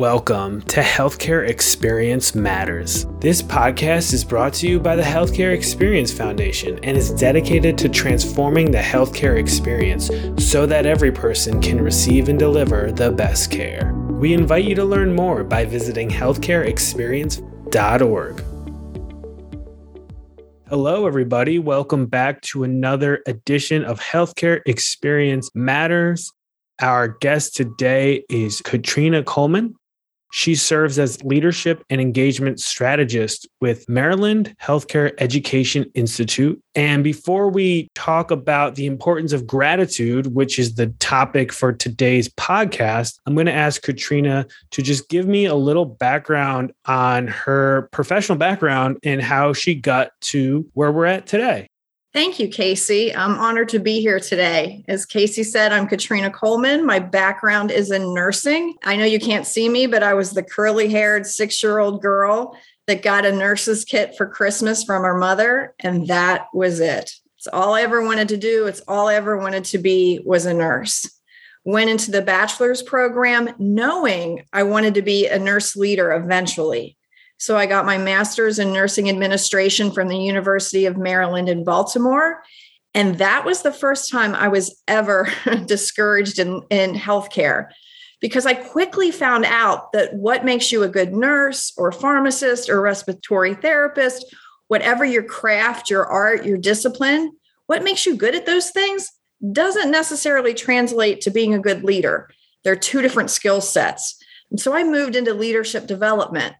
Welcome to Healthcare Experience Matters. This podcast is brought to you by the Healthcare Experience Foundation and is dedicated to transforming the healthcare experience so that every person can receive and deliver the best care. We invite you to learn more by visiting healthcareexperience.org. Hello, everybody. Welcome back to another edition of Healthcare Experience Matters. Our guest today is Katrina Coleman. She serves as leadership and engagement strategist with Maryland Healthcare Education Institute. And before we talk about the importance of gratitude, which is the topic for today's podcast, I'm going to ask Katrina to just give me a little background on her professional background and how she got to where we're at today. Thank you, Casey. I'm honored to be here today. As Casey said, I'm Katrina Coleman. My background is in nursing. I know you can't see me, but I was the curly haired six year old girl that got a nurse's kit for Christmas from her mother, and that was it. It's all I ever wanted to do. It's all I ever wanted to be was a nurse. Went into the bachelor's program knowing I wanted to be a nurse leader eventually. So I got my master's in nursing administration from the University of Maryland in Baltimore. And that was the first time I was ever discouraged in, in healthcare because I quickly found out that what makes you a good nurse or pharmacist or respiratory therapist, whatever your craft, your art, your discipline, what makes you good at those things doesn't necessarily translate to being a good leader. They're two different skill sets. And so I moved into leadership development.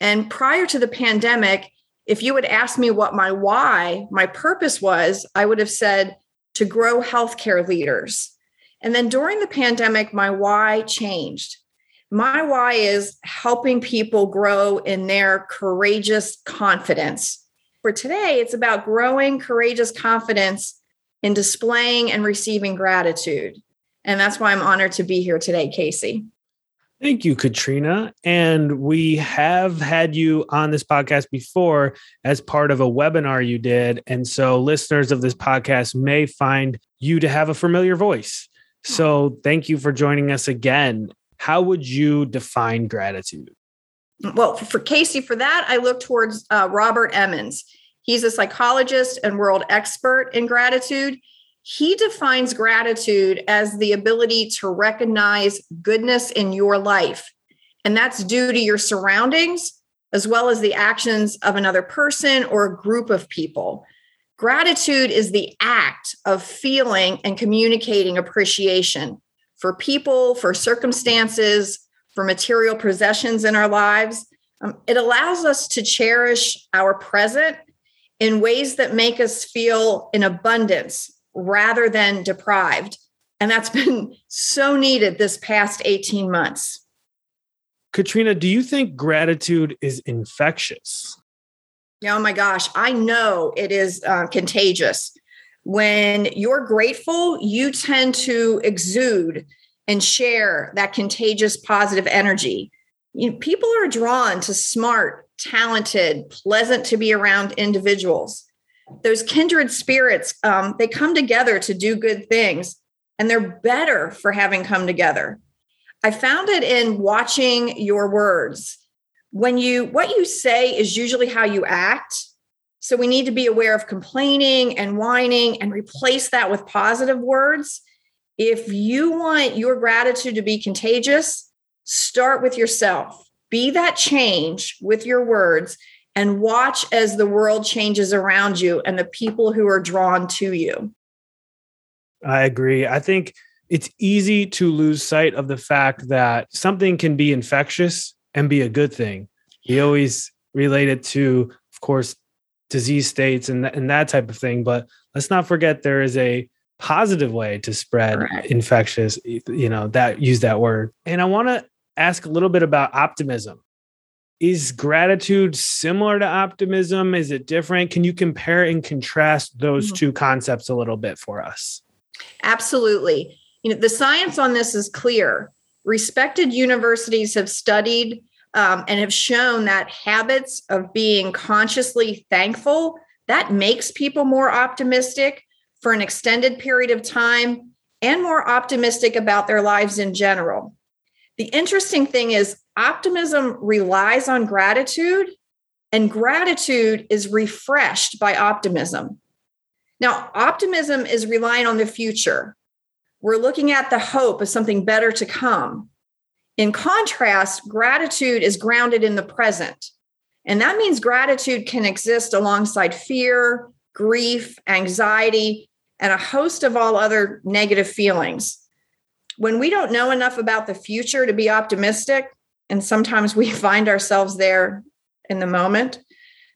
And prior to the pandemic, if you would ask me what my why, my purpose was, I would have said to grow healthcare leaders. And then during the pandemic, my why changed. My why is helping people grow in their courageous confidence. For today, it's about growing courageous confidence in displaying and receiving gratitude. And that's why I'm honored to be here today, Casey. Thank you, Katrina. And we have had you on this podcast before as part of a webinar you did. And so listeners of this podcast may find you to have a familiar voice. So thank you for joining us again. How would you define gratitude? Well, for Casey, for that, I look towards uh, Robert Emmons. He's a psychologist and world expert in gratitude. He defines gratitude as the ability to recognize goodness in your life. And that's due to your surroundings, as well as the actions of another person or a group of people. Gratitude is the act of feeling and communicating appreciation for people, for circumstances, for material possessions in our lives. Um, it allows us to cherish our present in ways that make us feel in abundance rather than deprived. And that's been so needed this past 18 months. Katrina, do you think gratitude is infectious? Oh my gosh, I know it is uh, contagious. When you're grateful, you tend to exude and share that contagious positive energy. You know, people are drawn to smart, talented, pleasant to be around individuals those kindred spirits um, they come together to do good things and they're better for having come together. I found it in watching your words. When you what you say is usually how you act. So we need to be aware of complaining and whining and replace that with positive words. If you want your gratitude to be contagious start with yourself. Be that change with your words and watch as the world changes around you and the people who are drawn to you. I agree. I think it's easy to lose sight of the fact that something can be infectious and be a good thing. We always relate it to, of course, disease states and, and that type of thing. But let's not forget there is a positive way to spread infectious, you know, that use that word. And I want to ask a little bit about optimism is gratitude similar to optimism? Is it different? Can you compare and contrast those mm-hmm. two concepts a little bit for us? Absolutely. You know, the science on this is clear. Respected universities have studied um, and have shown that habits of being consciously thankful that makes people more optimistic for an extended period of time and more optimistic about their lives in general. The interesting thing is optimism relies on gratitude, and gratitude is refreshed by optimism. Now, optimism is relying on the future. We're looking at the hope of something better to come. In contrast, gratitude is grounded in the present. And that means gratitude can exist alongside fear, grief, anxiety, and a host of all other negative feelings. When we don't know enough about the future to be optimistic, and sometimes we find ourselves there in the moment,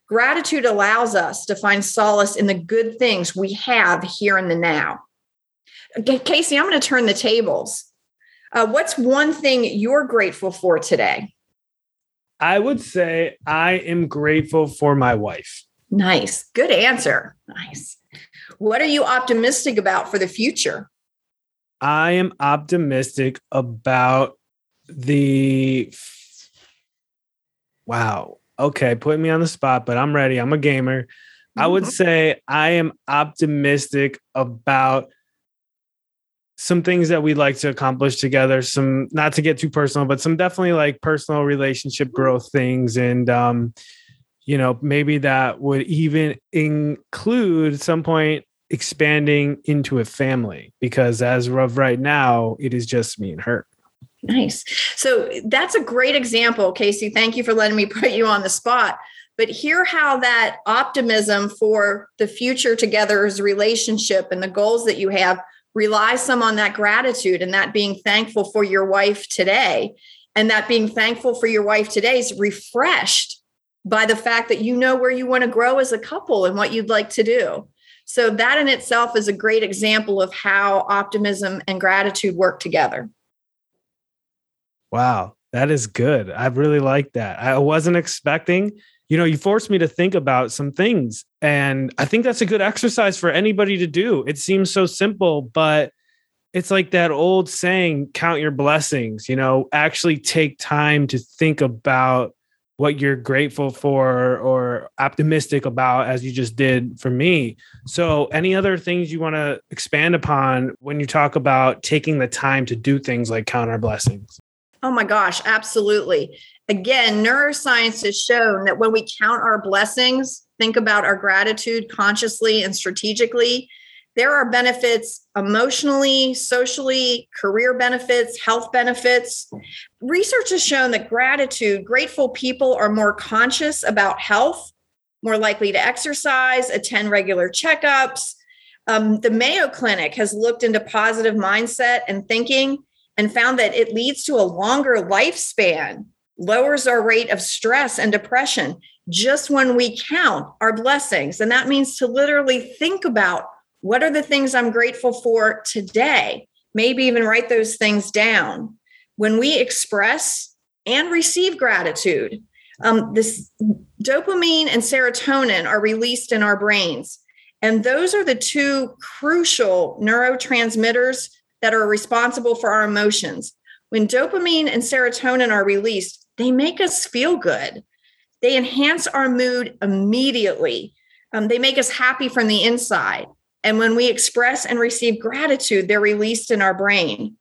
gratitude allows us to find solace in the good things we have here in the now. Casey, I'm going to turn the tables. Uh, what's one thing you're grateful for today? I would say I am grateful for my wife. Nice. Good answer. Nice. What are you optimistic about for the future? I am optimistic about the. Wow. Okay. Put me on the spot, but I'm ready. I'm a gamer. Mm-hmm. I would mm-hmm. say I am optimistic about some things that we'd like to accomplish together some not to get too personal but some definitely like personal relationship growth things and um you know maybe that would even include some point expanding into a family because as of right now it is just me and her nice so that's a great example casey thank you for letting me put you on the spot but hear how that optimism for the future together's relationship and the goals that you have rely some on that gratitude and that being thankful for your wife today. And that being thankful for your wife today is refreshed by the fact that you know where you want to grow as a couple and what you'd like to do. So, that in itself is a great example of how optimism and gratitude work together. Wow, that is good. I really like that. I wasn't expecting you know, you forced me to think about some things. And I think that's a good exercise for anybody to do. It seems so simple, but it's like that old saying, count your blessings, you know, actually take time to think about what you're grateful for or optimistic about, as you just did for me. So, any other things you want to expand upon when you talk about taking the time to do things like count our blessings? Oh my gosh, absolutely again, neuroscience has shown that when we count our blessings, think about our gratitude consciously and strategically, there are benefits emotionally, socially, career benefits, health benefits. Research has shown that gratitude, grateful people are more conscious about health, more likely to exercise, attend regular checkups. Um, the Mayo Clinic has looked into positive mindset and thinking and found that it leads to a longer lifespan lowers our rate of stress and depression just when we count our blessings. And that means to literally think about what are the things I'm grateful for today, maybe even write those things down. When we express and receive gratitude, um, this dopamine and serotonin are released in our brains. And those are the two crucial neurotransmitters that are responsible for our emotions. When dopamine and serotonin are released, they make us feel good. They enhance our mood immediately. Um, they make us happy from the inside. And when we express and receive gratitude, they're released in our brain.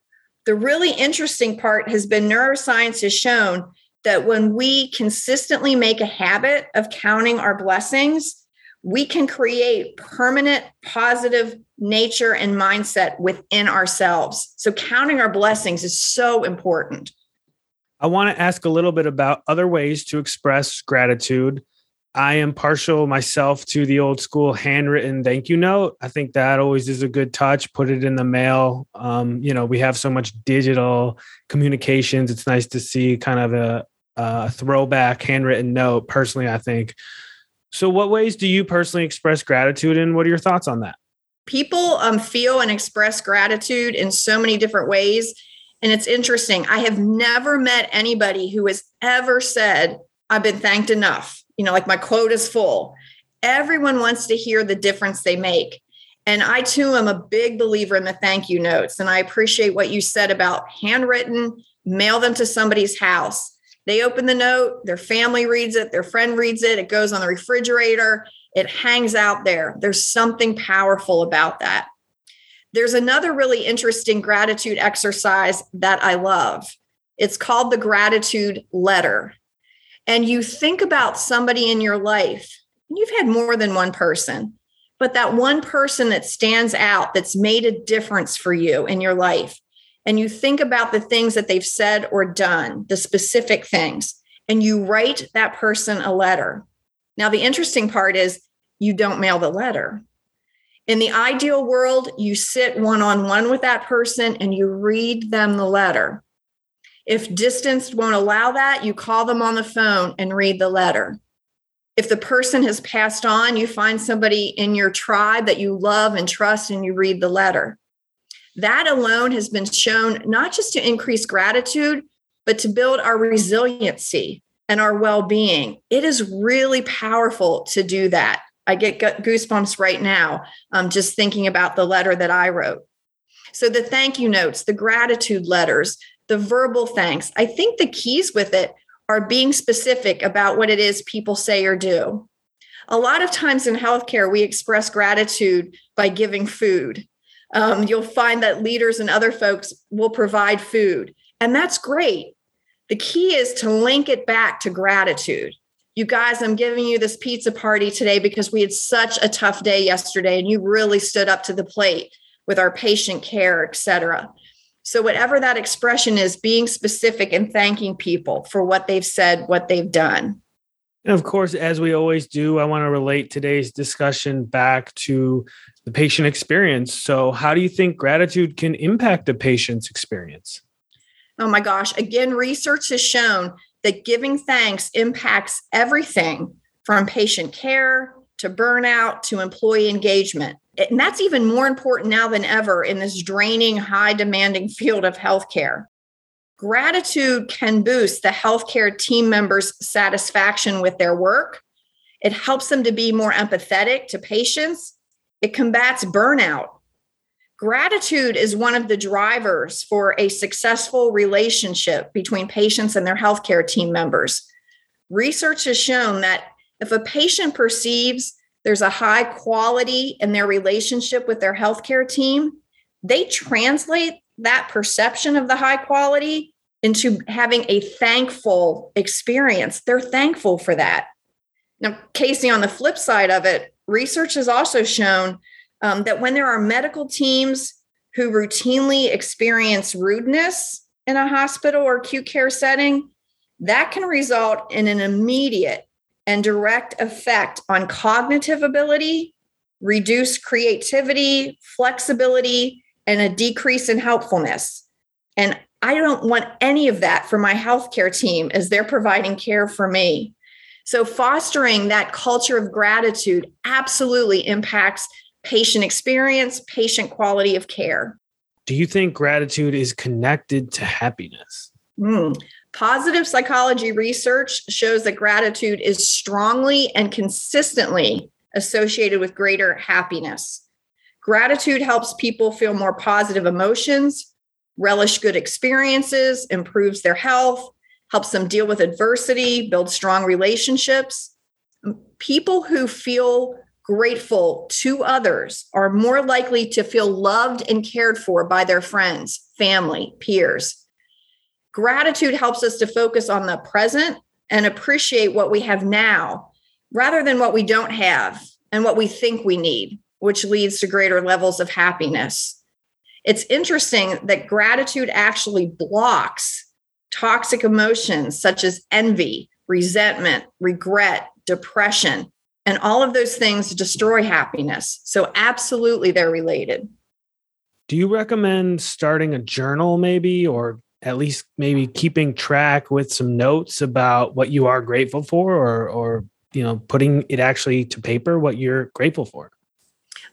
The really interesting part has been neuroscience has shown that when we consistently make a habit of counting our blessings, we can create permanent positive nature and mindset within ourselves. So, counting our blessings is so important. I want to ask a little bit about other ways to express gratitude. I am partial myself to the old school handwritten thank you note. I think that always is a good touch. Put it in the mail. Um, you know, we have so much digital communications. It's nice to see kind of a, a throwback handwritten note. Personally, I think. So, what ways do you personally express gratitude, and what are your thoughts on that? People um, feel and express gratitude in so many different ways and it's interesting. I have never met anybody who has ever said, I've been thanked enough. You know, like my quote is full. Everyone wants to hear the difference they make. And I too am a big believer in the thank you notes. And I appreciate what you said about handwritten, mail them to somebody's house. They open the note, their family reads it, their friend reads it, it goes on the refrigerator, it hangs out there. There's something powerful about that. There's another really interesting gratitude exercise that I love. It's called the gratitude letter. And you think about somebody in your life, and you've had more than one person, but that one person that stands out that's made a difference for you in your life. And you think about the things that they've said or done, the specific things, and you write that person a letter. Now, the interesting part is you don't mail the letter. In the ideal world, you sit one on one with that person and you read them the letter. If distance won't allow that, you call them on the phone and read the letter. If the person has passed on, you find somebody in your tribe that you love and trust and you read the letter. That alone has been shown not just to increase gratitude, but to build our resiliency and our well being. It is really powerful to do that. I get goosebumps right now um, just thinking about the letter that I wrote. So, the thank you notes, the gratitude letters, the verbal thanks, I think the keys with it are being specific about what it is people say or do. A lot of times in healthcare, we express gratitude by giving food. Um, you'll find that leaders and other folks will provide food, and that's great. The key is to link it back to gratitude you guys, I'm giving you this pizza party today because we had such a tough day yesterday and you really stood up to the plate with our patient care, et cetera. So, whatever that expression is, being specific and thanking people for what they've said, what they've done. And of course, as we always do, I want to relate today's discussion back to the patient experience. So, how do you think gratitude can impact a patient's experience? Oh my gosh. Again, research has shown that giving thanks impacts everything from patient care to burnout to employee engagement. And that's even more important now than ever in this draining, high demanding field of healthcare. Gratitude can boost the healthcare team members' satisfaction with their work. It helps them to be more empathetic to patients. It combats burnout Gratitude is one of the drivers for a successful relationship between patients and their healthcare team members. Research has shown that if a patient perceives there's a high quality in their relationship with their healthcare team, they translate that perception of the high quality into having a thankful experience. They're thankful for that. Now, Casey, on the flip side of it, research has also shown um, that when there are medical teams who routinely experience rudeness in a hospital or acute care setting, that can result in an immediate and direct effect on cognitive ability, reduced creativity, flexibility, and a decrease in helpfulness. And I don't want any of that for my healthcare team as they're providing care for me. So, fostering that culture of gratitude absolutely impacts patient experience, patient quality of care. Do you think gratitude is connected to happiness? Mm. Positive psychology research shows that gratitude is strongly and consistently associated with greater happiness. Gratitude helps people feel more positive emotions, relish good experiences, improves their health, helps them deal with adversity, build strong relationships. People who feel grateful to others are more likely to feel loved and cared for by their friends, family, peers. Gratitude helps us to focus on the present and appreciate what we have now rather than what we don't have and what we think we need, which leads to greater levels of happiness. It's interesting that gratitude actually blocks toxic emotions such as envy, resentment, regret, depression, and all of those things destroy happiness. So, absolutely, they're related. Do you recommend starting a journal, maybe, or at least maybe keeping track with some notes about what you are grateful for, or, or you know, putting it actually to paper what you're grateful for?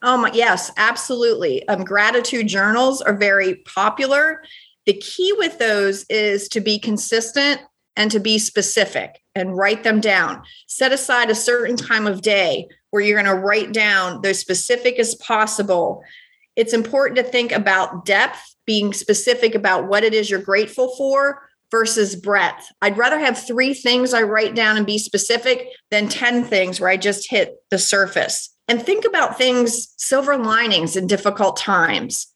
Oh Um, yes, absolutely. Um, gratitude journals are very popular. The key with those is to be consistent and to be specific and write them down. Set aside a certain time of day where you're going to write down those specific as possible. It's important to think about depth, being specific about what it is you're grateful for versus breadth. I'd rather have three things I write down and be specific than 10 things where I just hit the surface. And think about things, silver linings in difficult times.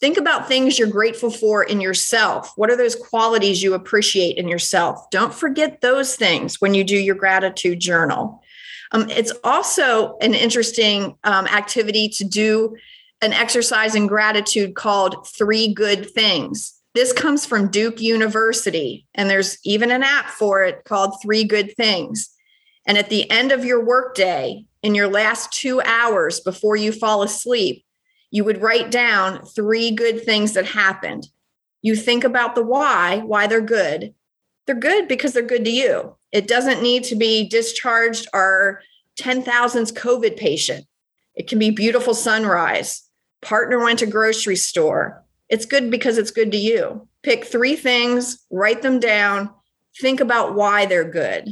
Think about things you're grateful for in yourself. What are those qualities you appreciate in yourself? Don't forget those things when you do your gratitude journal. Um, it's also an interesting um, activity to do an exercise in gratitude called Three Good Things. This comes from Duke University, and there's even an app for it called Three Good Things. And at the end of your workday, in your last two hours before you fall asleep, you would write down three good things that happened. You think about the why, why they're good. They're good because they're good to you. It doesn't need to be discharged or 10,000's COVID patient. It can be beautiful sunrise. Partner went to grocery store. It's good because it's good to you. Pick three things, write them down, think about why they're good.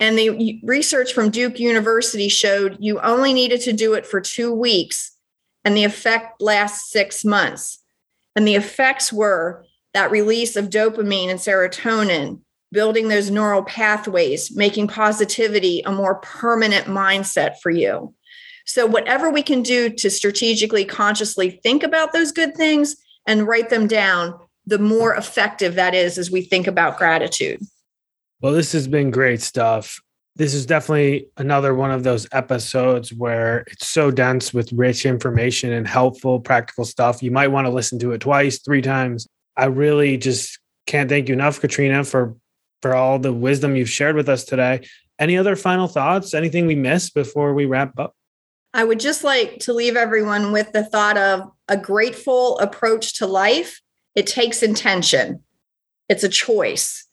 And the research from Duke University showed you only needed to do it for two weeks, and the effect lasts six months. And the effects were that release of dopamine and serotonin, building those neural pathways, making positivity a more permanent mindset for you. So, whatever we can do to strategically, consciously think about those good things and write them down, the more effective that is as we think about gratitude. Well, this has been great stuff. This is definitely another one of those episodes where it's so dense with rich information and helpful, practical stuff. You might want to listen to it twice, three times. I really just can't thank you enough, Katrina, for for all the wisdom you've shared with us today. Any other final thoughts? Anything we missed before we wrap up? I would just like to leave everyone with the thought of a grateful approach to life. It takes intention, it's a choice.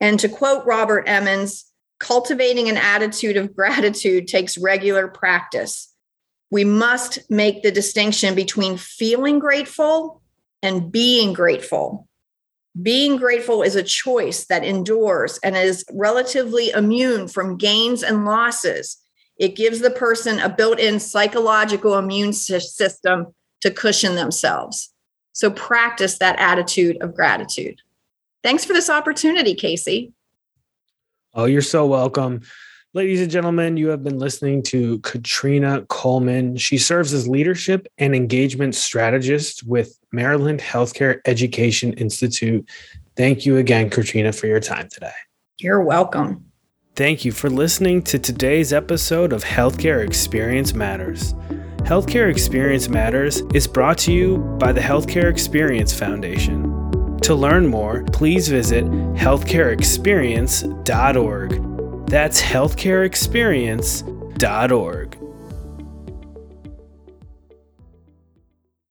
And to quote Robert Emmons, cultivating an attitude of gratitude takes regular practice. We must make the distinction between feeling grateful and being grateful. Being grateful is a choice that endures and is relatively immune from gains and losses. It gives the person a built in psychological immune system to cushion themselves. So practice that attitude of gratitude. Thanks for this opportunity, Casey. Oh, you're so welcome. Ladies and gentlemen, you have been listening to Katrina Coleman. She serves as leadership and engagement strategist with Maryland Healthcare Education Institute. Thank you again, Katrina, for your time today. You're welcome. Thank you for listening to today's episode of Healthcare Experience Matters. Healthcare Experience Matters is brought to you by the Healthcare Experience Foundation. To learn more, please visit healthcareexperience.org. That's healthcareexperience.org.